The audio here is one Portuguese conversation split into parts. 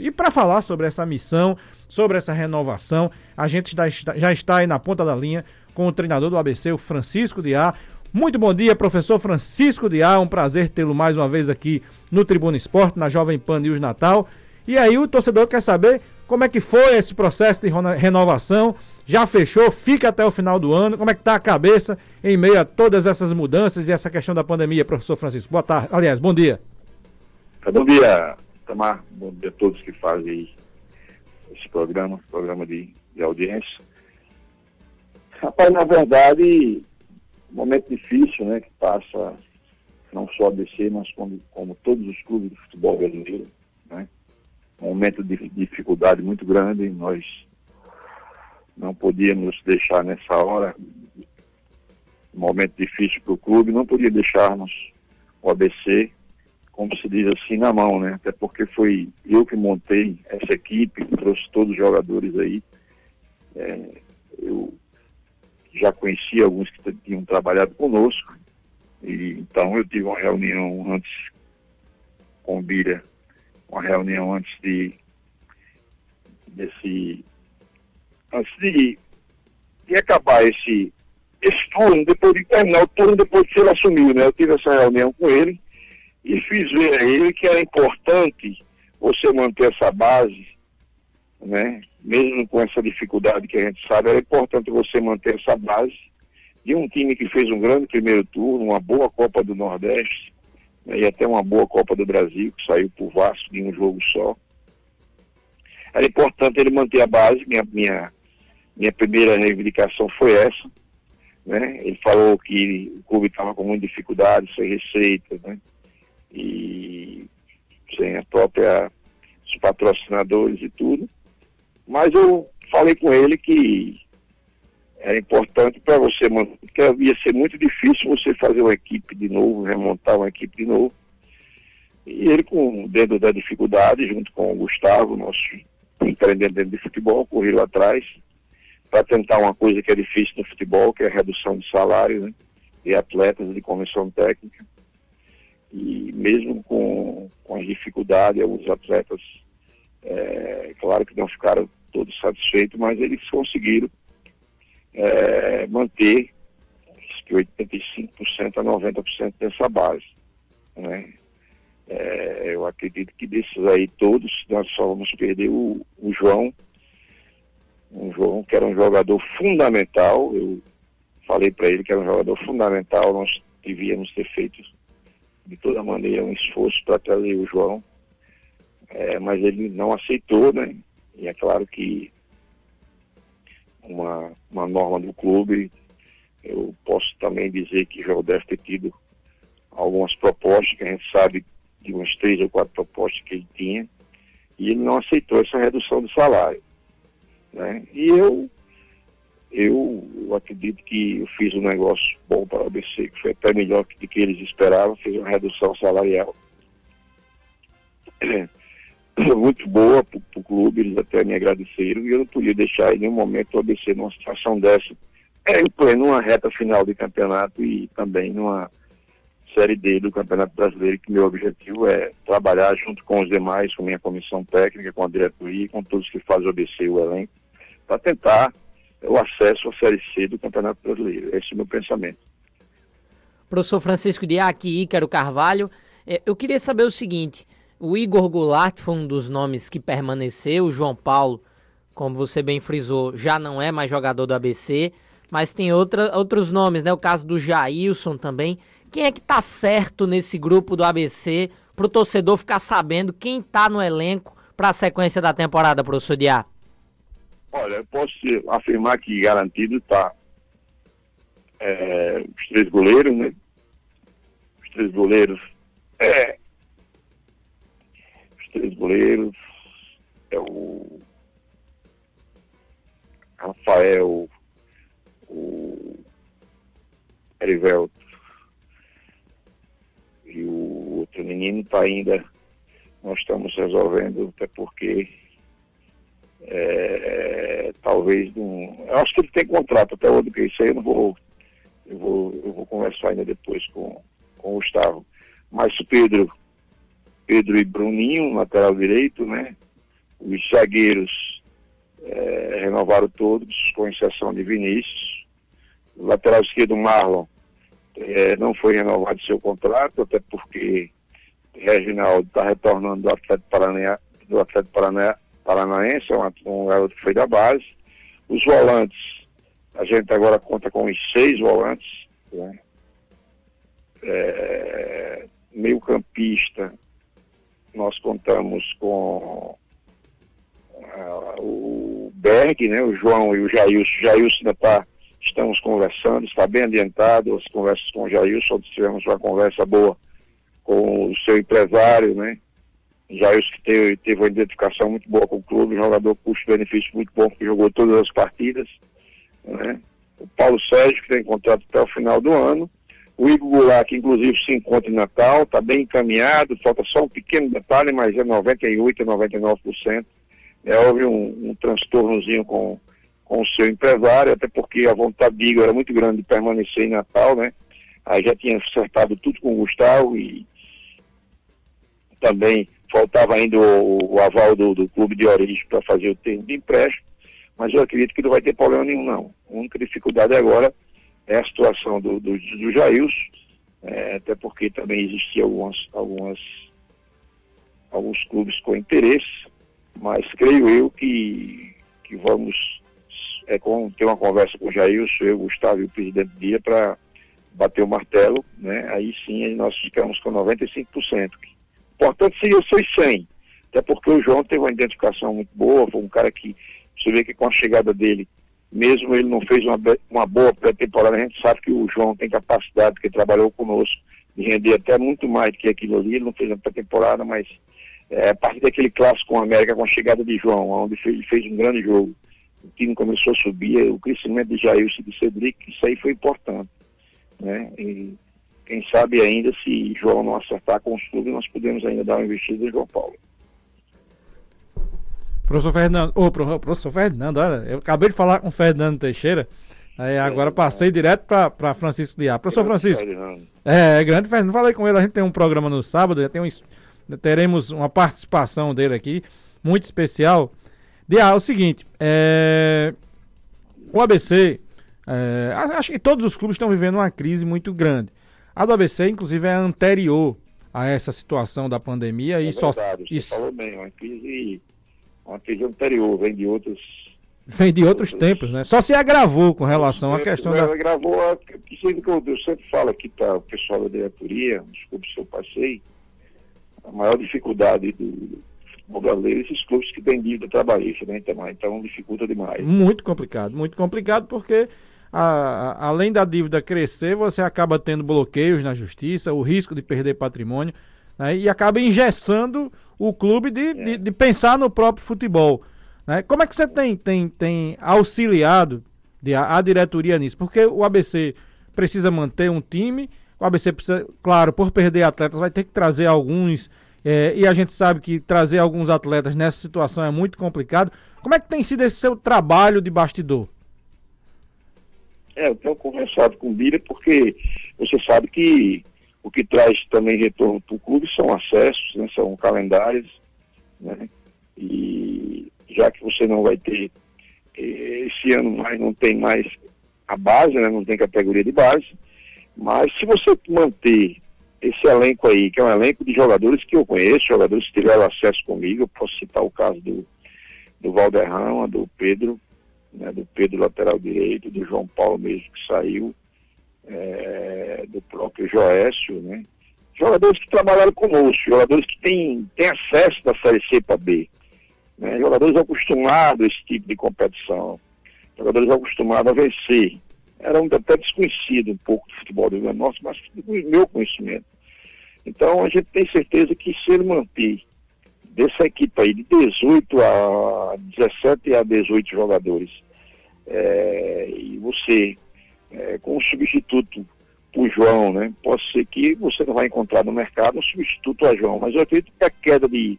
E para falar sobre essa missão, sobre essa renovação, a gente já está aí na ponta da linha com o treinador do ABC, o Francisco Diá. Muito bom dia, professor Francisco Diá. Um prazer tê-lo mais uma vez aqui no Tribuna Esporte, na Jovem Pan News Natal. E aí o torcedor quer saber como é que foi esse processo de renovação. Já fechou? Fica até o final do ano. Como é que está a cabeça em meio a todas essas mudanças e essa questão da pandemia, professor Francisco? Boa tarde. Aliás, bom dia. Bom dia, Tamar. Bom dia a todos que fazem esse programa, programa de, de audiência. Rapaz, na verdade, um momento difícil, né, que passa não só a ABC, mas como, como todos os clubes de futebol brasileiro, né? Um momento de dificuldade muito grande, nós não podíamos deixar nessa hora, um momento difícil para o clube, não podia deixarmos o ABC, como se diz assim, na mão, né? Até porque foi eu que montei essa equipe, trouxe todos os jogadores aí. É, eu já conheci alguns que tinham trabalhado conosco. E, então eu tive uma reunião antes com o Bira, uma reunião antes de desse antes de, de acabar esse, esse turno, depois de terminar o turno, depois que ele assumiu, né? Eu tive essa reunião com ele e fiz ver a ele que era importante você manter essa base, né? mesmo com essa dificuldade que a gente sabe, era importante você manter essa base de um time que fez um grande primeiro turno, uma boa Copa do Nordeste, né, e até uma boa Copa do Brasil, que saiu por Vasco de um jogo só. Era importante ele manter a base, minha, minha, minha primeira reivindicação foi essa. Né? Ele falou que o clube estava com muita dificuldade, sem receita, né? E sem a própria os patrocinadores e tudo. Mas eu falei com ele que era importante para você que ia ser muito difícil você fazer uma equipe de novo, remontar uma equipe de novo. E ele, com dentro da dificuldade, junto com o Gustavo, nosso empreendedor de futebol, correram atrás para tentar uma coisa que é difícil no futebol, que é a redução de salário né, de atletas de comissão técnica. E mesmo com, com as dificuldades, alguns atletas, é, claro que não ficaram todos satisfeitos, mas eles conseguiram é, manter de 85% a 90% dessa base. Né? É, eu acredito que desses aí todos, nós só vamos perder o, o João, o João que era um jogador fundamental, eu falei para ele que era um jogador fundamental, nós devíamos ter feito de toda maneira um esforço para trazer o João, é, mas ele não aceitou, né? E é claro que uma, uma norma do clube, eu posso também dizer que já deve ter tido algumas propostas, que a gente sabe de umas três ou quatro propostas que ele tinha, e ele não aceitou essa redução do salário. Né? E eu, eu, eu acredito que eu fiz um negócio bom para o ABC, que foi até melhor do que eles esperavam, fiz uma redução salarial. muito boa para o clube, eles até me agradeceram e eu não podia deixar em nenhum momento o ABC numa situação dessa, é, em pleno uma reta final de campeonato e também numa Série D do Campeonato Brasileiro, que meu objetivo é trabalhar junto com os demais, com minha comissão técnica, com a diretoria, com todos que fazem o ABC e o elenco, para tentar o acesso à Série C do Campeonato Brasileiro. Esse é o meu pensamento. Professor Francisco Diac, Ícaro Carvalho, é, eu queria saber o seguinte, o Igor Goulart foi um dos nomes que permaneceu. O João Paulo, como você bem frisou, já não é mais jogador do ABC. Mas tem outra, outros nomes, né? O caso do Jailson também. Quem é que tá certo nesse grupo do ABC para o torcedor ficar sabendo quem tá no elenco para a sequência da temporada, professor Diá? Olha, eu posso afirmar que garantido tá é, os três goleiros, né? Os três goleiros. É, três goleiros, é o Rafael, o Erivelto e o outro menino está ainda, nós estamos resolvendo, até porque é, talvez não. Eu acho que ele tem contrato até onde que isso aí eu não vou. Eu vou, eu vou conversar ainda depois com, com o Gustavo. Mas Pedro Pedro e Bruninho, lateral direito, né? Os zagueiros é, renovaram todos, com exceção de Vinícius. O lateral esquerdo, Marlon, é, não foi renovado seu contrato, até porque Reginaldo está retornando do Atlético, Paranaense, do Atlético Paranaense, um, um garoto que foi da base. Os volantes, a gente agora conta com os seis volantes, né? é, meio campista, nós contamos com uh, o Berg, né, o João e o Jailson. Jailson ainda está, estamos conversando, está bem adiantado as conversas com o Jailson, tivemos uma conversa boa com o seu empresário, né? Jailson que teve, teve uma identificação muito boa com o clube, jogador custo-benefício muito bom, que jogou todas as partidas. Né? O Paulo Sérgio, que tem contrato até o final do ano. O Igor Goulart, que inclusive se encontra em Natal, está bem encaminhado, falta só um pequeno detalhe, mas é 98% a 99%. É, houve um, um transtornozinho com, com o seu empresário, até porque a vontade de Igor era muito grande de permanecer em Natal, né? Aí já tinha acertado tudo com o Gustavo e também faltava ainda o, o aval do, do, clube de origem para fazer o termo de empréstimo, mas eu acredito que não vai ter problema nenhum não. A única dificuldade agora é a situação do, do, do Jailson, é, até porque também existiam algumas, algumas, alguns clubes com interesse, mas creio eu que, que vamos é, com, ter uma conversa com o Jailson, eu, Gustavo e o presidente Dia para bater o martelo, né? aí sim nós ficamos com 95%. Importante seria seus 100, até porque o João teve uma identificação muito boa, foi um cara que, você vê que com a chegada dele, mesmo ele não fez uma, uma boa pré-temporada, a gente sabe que o João tem capacidade, porque trabalhou conosco, de render até muito mais do que aquilo ali, ele não fez uma pré-temporada, mas é, a partir daquele clássico com a América, com a chegada de João, onde ele fez um grande jogo, o time começou a subir, o crescimento de Jailson e de Cedric, isso aí foi importante. Né? E quem sabe ainda se João não acertar com os clubes, nós podemos ainda dar uma investida em João Paulo. Professor Fernando, ô, professor Fernando, olha, eu acabei de falar com o Fernando Teixeira, aí agora passei direto para Francisco Diá. Professor Francisco, é, é, grande Fernando, falei com ele, a gente tem um programa no sábado, já tem um, teremos uma participação dele aqui, muito especial. Diá, é o seguinte, é, o ABC, é, acho que todos os clubes estão vivendo uma crise muito grande. A do ABC, inclusive, é anterior a essa situação da pandemia é e verdade, só. Você falou bem, uma crise uma crise anterior, vem de outros. Vem de outros, outros tempos, né? Só se agravou com relação à questão da. Agravou, a, que eu, eu sempre falo aqui para o pessoal da diretoria, desculpe se eu passei, a maior dificuldade do futebol brasileiro, esses clubes que têm dívida trabalhista, né? Então, então dificulta demais. Muito complicado, muito complicado porque. A, a, além da dívida crescer, você acaba tendo bloqueios na justiça, o risco de perder patrimônio, né, e acaba engessando o clube de, é. de, de, pensar no próprio futebol. Né? Como é que você tem, tem, tem auxiliado de, a, a diretoria nisso? Porque o ABC precisa manter um time, o ABC precisa, claro, por perder atletas, vai ter que trazer alguns. É, e a gente sabe que trazer alguns atletas nessa situação é muito complicado. Como é que tem sido esse seu trabalho de bastidor? É, eu tenho conversado com o Bira porque você sabe que o que traz também retorno para o clube são acessos, né, são calendários, né, e já que você não vai ter, eh, esse ano mais não tem mais a base, né, não tem categoria de base, mas se você manter esse elenco aí, que é um elenco de jogadores que eu conheço, jogadores que tiveram acesso comigo, eu posso citar o caso do, do Valderrama, do Pedro, né, do Pedro lateral direito, do João Paulo mesmo que saiu, é, do próprio Joécio, né? Jogadores que trabalharam conosco, jogadores que têm, têm acesso da Série C para B, né? jogadores acostumados a esse tipo de competição, jogadores acostumados a vencer. Era um, até desconhecido um pouco do futebol do Rio Grande do Norte, mas do meu conhecimento. Então a gente tem certeza que se ele manter dessa equipe aí de 18 a 17 a 18 jogadores, é, e você é, com um substituto para João, né? Pode ser que você não vai encontrar no mercado um substituto a João, mas eu acredito que a queda de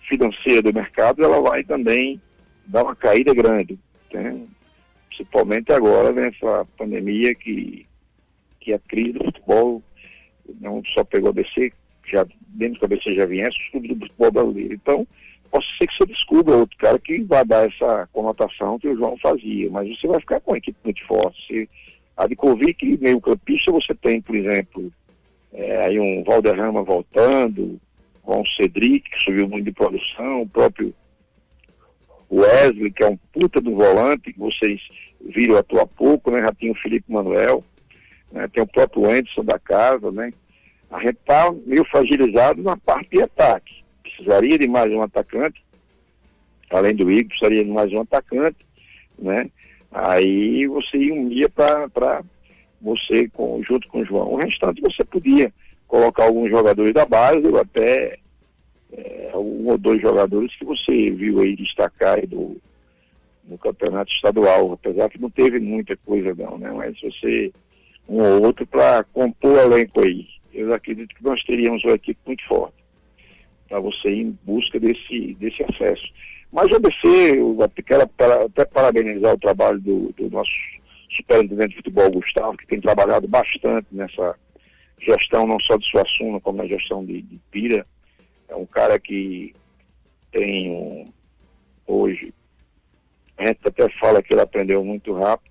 financeira do mercado ela vai também dar uma caída grande, né? principalmente agora nessa pandemia que, que a crise do futebol não só pegou a BC, já dentro BC já vinha, os clubes do futebol brasileiro. Então, possa ser que você descubra outro cara que vai dar essa conotação que o João fazia, mas você vai ficar com uma equipe muito forte. Você, a de Kovic, meio campista, você tem, por exemplo, é, aí um Valderrama voltando, com o Cedric, que subiu muito de produção, o próprio Wesley, que é um puta do volante, que vocês viram atuar pouco, né? Já tinha o Felipe Manuel, né? tem o próprio Anderson da casa, né? A gente está meio fragilizado na parte de ataque. Precisaria de mais um atacante, além do Igor, precisaria de mais um atacante, né? Aí você ia para você, com, junto com o João. O restante você podia colocar alguns jogadores da base, ou até é, um ou dois jogadores que você viu aí destacar aí do, no campeonato estadual, apesar que não teve muita coisa não, né? Mas você, um ou outro para compor o elenco aí. Eu acredito que nós teríamos uma equipe muito forte para você ir em busca desse, desse acesso. Mas o ABC, eu quero até parabenizar o trabalho do, do nosso superintendente de futebol, Gustavo, que tem trabalhado bastante nessa gestão, não só de Suassuna, como na gestão de, de Pira. É um cara que tem um, hoje, a gente até fala que ele aprendeu muito rápido.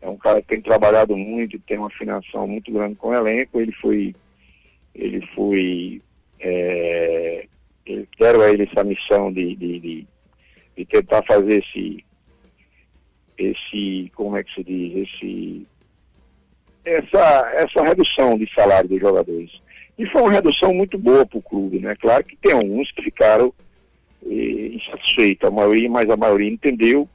É um cara que tem trabalhado muito, tem uma afinação muito grande com o elenco. Ele foi, ele foi, é, deram a ele essa missão de, de, de, de tentar fazer esse, esse, como é que se diz, esse, essa, essa redução de salário dos jogadores. E foi uma redução muito boa para o clube, né? Claro que tem alguns que ficaram eh, insatisfeitos, a maioria, mas a maioria entendeu,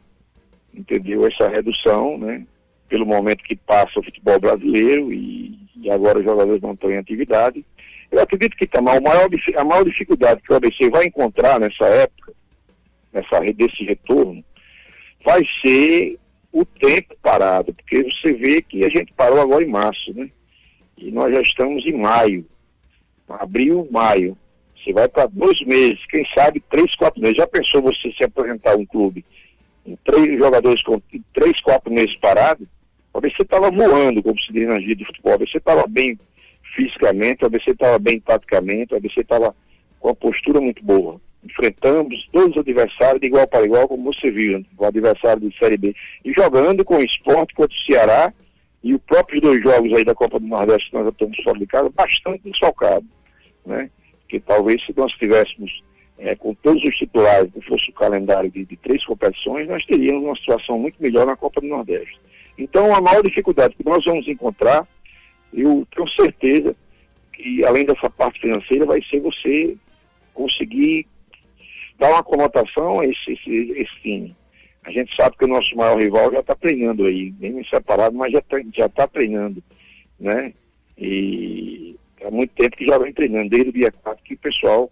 entendeu essa redução, né? Pelo momento que passa o futebol brasileiro e, e agora os jogadores não estão em atividade. Eu acredito que tá, a, maior, a maior dificuldade que o ABC vai encontrar nessa época, nessa, desse retorno, vai ser o tempo parado, porque você vê que a gente parou agora em março, né? E nós já estamos em maio abril, maio. Você vai para dois meses, quem sabe três, quatro meses. Já pensou você se apresentar um clube em três jogadores com três, quatro meses parados? Talvez você estava voando, como se diz na gíria de futebol. Talvez você estava bem fisicamente, talvez você estava bem taticamente, talvez você estava com uma postura muito boa. Enfrentamos todos os adversários de igual para igual, como você viu, né? o adversário de Série B. E jogando com o esporte contra o Ceará e os próprios dois jogos aí da Copa do Nordeste que nós já estamos fora de casa, bastante desfalcados né? Que talvez se nós tivéssemos é, com todos os titulares, que fosse o calendário de, de, três competições, nós teríamos uma situação muito melhor na Copa do Nordeste. Então, a maior dificuldade que nós vamos encontrar, eu tenho certeza que, além dessa parte financeira, vai ser você conseguir dar uma conotação a esse, esse, esse time. A gente sabe que o nosso maior rival já está treinando aí, nem separado, mas já está já tá treinando, né? E há muito tempo que já vem treinando, desde o dia 4 que o pessoal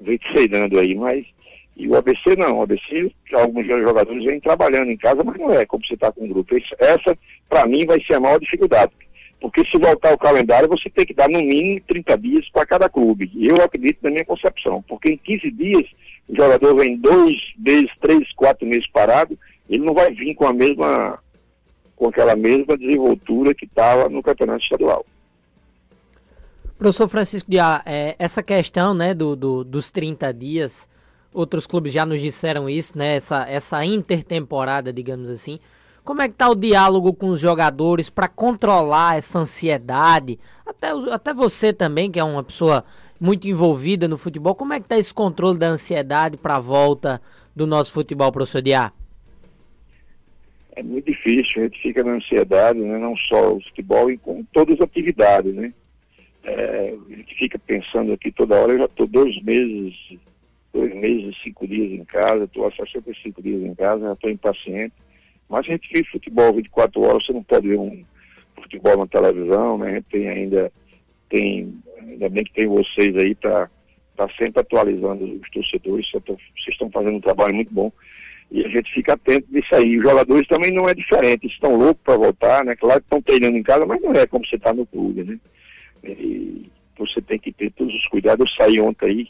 vem treinando aí, mas e o ABC não, o ABC, alguns jogadores vêm trabalhando em casa, mas não é como você está com um grupo. Essa, para mim, vai ser a maior dificuldade. Porque se voltar o calendário, você tem que dar no mínimo 30 dias para cada clube. Eu acredito na minha concepção, porque em 15 dias o jogador vem dois meses, três, quatro meses parado, ele não vai vir com a mesma, com aquela mesma desenvoltura que estava no campeonato estadual. Professor Francisco Diá, é, essa questão né, do, do, dos 30 dias, outros clubes já nos disseram isso, né, essa, essa intertemporada, digamos assim. Como é que está o diálogo com os jogadores para controlar essa ansiedade? Até, até você também, que é uma pessoa muito envolvida no futebol, como é que está esse controle da ansiedade para a volta do nosso futebol, professor Diá? É muito difícil, a gente fica na ansiedade, né? não só o futebol, e com todas as atividades, né? É, a gente fica pensando aqui toda hora, eu já estou dois meses, dois meses e cinco dias em casa, estou há 65 dias em casa, já estou impaciente. Mas a gente vive futebol 24 horas, você não pode ver um futebol na televisão, né? A gente tem ainda, tem, ainda bem que tem vocês aí para tá sempre atualizando os torcedores, vocês estão fazendo um trabalho muito bom. E a gente fica atento nisso aí. Os jogadores também não é diferente, estão loucos para voltar, né? Claro que estão treinando em casa, mas não é como você está no clube, né? E você tem que ter todos os cuidados. Eu saí ontem aí,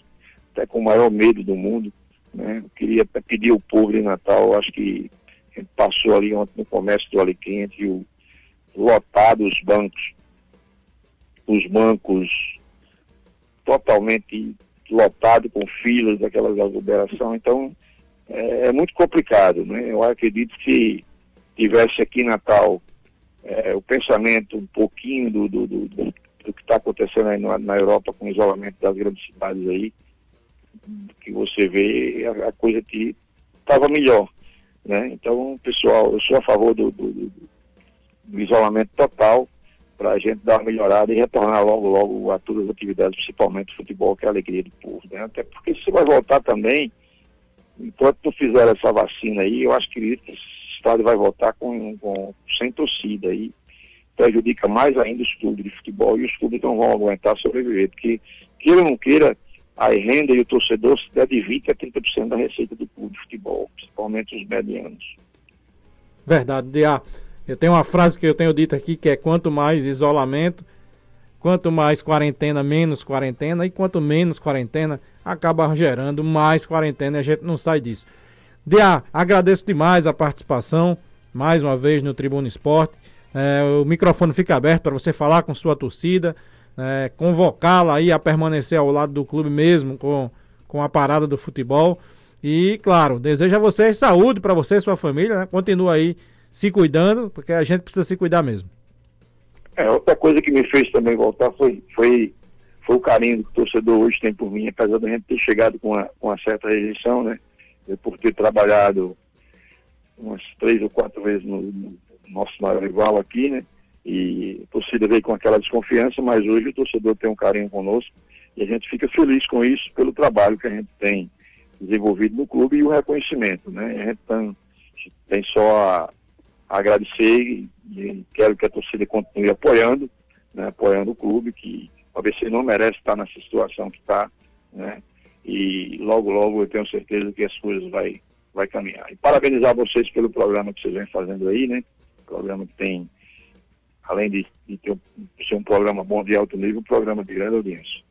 até com o maior medo do mundo. Né? Eu queria pedir ao povo de Natal, acho que a gente passou ali ontem no comércio do Alicante, o, lotado os bancos, os bancos totalmente lotado com filas, daquelas aglomeração, então é, é, muito complicado, né? Eu acredito que tivesse aqui em Natal é, o pensamento um pouquinho do, do, do, do que está acontecendo aí na, na, Europa com o isolamento das grandes cidades aí, que você vê a, a coisa que estava melhor. Né? Então, pessoal, eu sou a favor do, do, do isolamento total para a gente dar uma melhorada e retornar logo, logo a todas as atividades, principalmente o futebol, que é a alegria do povo. Né? Até porque se vai voltar também, enquanto não fizer essa vacina aí, eu acho que o estado vai voltar com, com, sem torcida aí prejudica mais ainda os clubes de futebol e os clubes não vão aguentar sobreviver, porque queira ou não queira, a renda e o torcedor se deve 20 a 30% da receita do clube de futebol, principalmente os medianos. Verdade, Dia. Eu tenho uma frase que eu tenho dito aqui que é quanto mais isolamento, quanto mais quarentena, menos quarentena, e quanto menos quarentena, acaba gerando mais quarentena e a gente não sai disso. Dia, agradeço demais a participação, mais uma vez no Tribuna Esporte. É, o microfone fica aberto para você falar com sua torcida, é, convocá-la aí a permanecer ao lado do clube mesmo, com, com a parada do futebol. E, claro, desejo a vocês saúde para você e sua família. Né? Continua aí se cuidando, porque a gente precisa se cuidar mesmo. É, outra coisa que me fez também voltar foi, foi, foi o carinho que o torcedor hoje tem por mim, apesar da gente ter chegado com uma, com uma certa rejeição, né? Eu, por ter trabalhado umas três ou quatro vezes no, no nosso maior rival aqui, né? E a torcida veio com aquela desconfiança, mas hoje o torcedor tem um carinho conosco e a gente fica feliz com isso pelo trabalho que a gente tem desenvolvido no clube e o reconhecimento, né? A gente tem, tem só a, agradecer e, e, quero que a torcida continue apoiando, né? Apoiando o clube, que o ABC não merece estar nessa situação que está, né? E logo, logo eu tenho certeza que as coisas vai, vai caminhar. E parabenizar vocês pelo programa que vocês vêm fazendo aí, né? programa que tem, além de, de ter um, ser um programa bom de alto nível, um programa de grande audiência.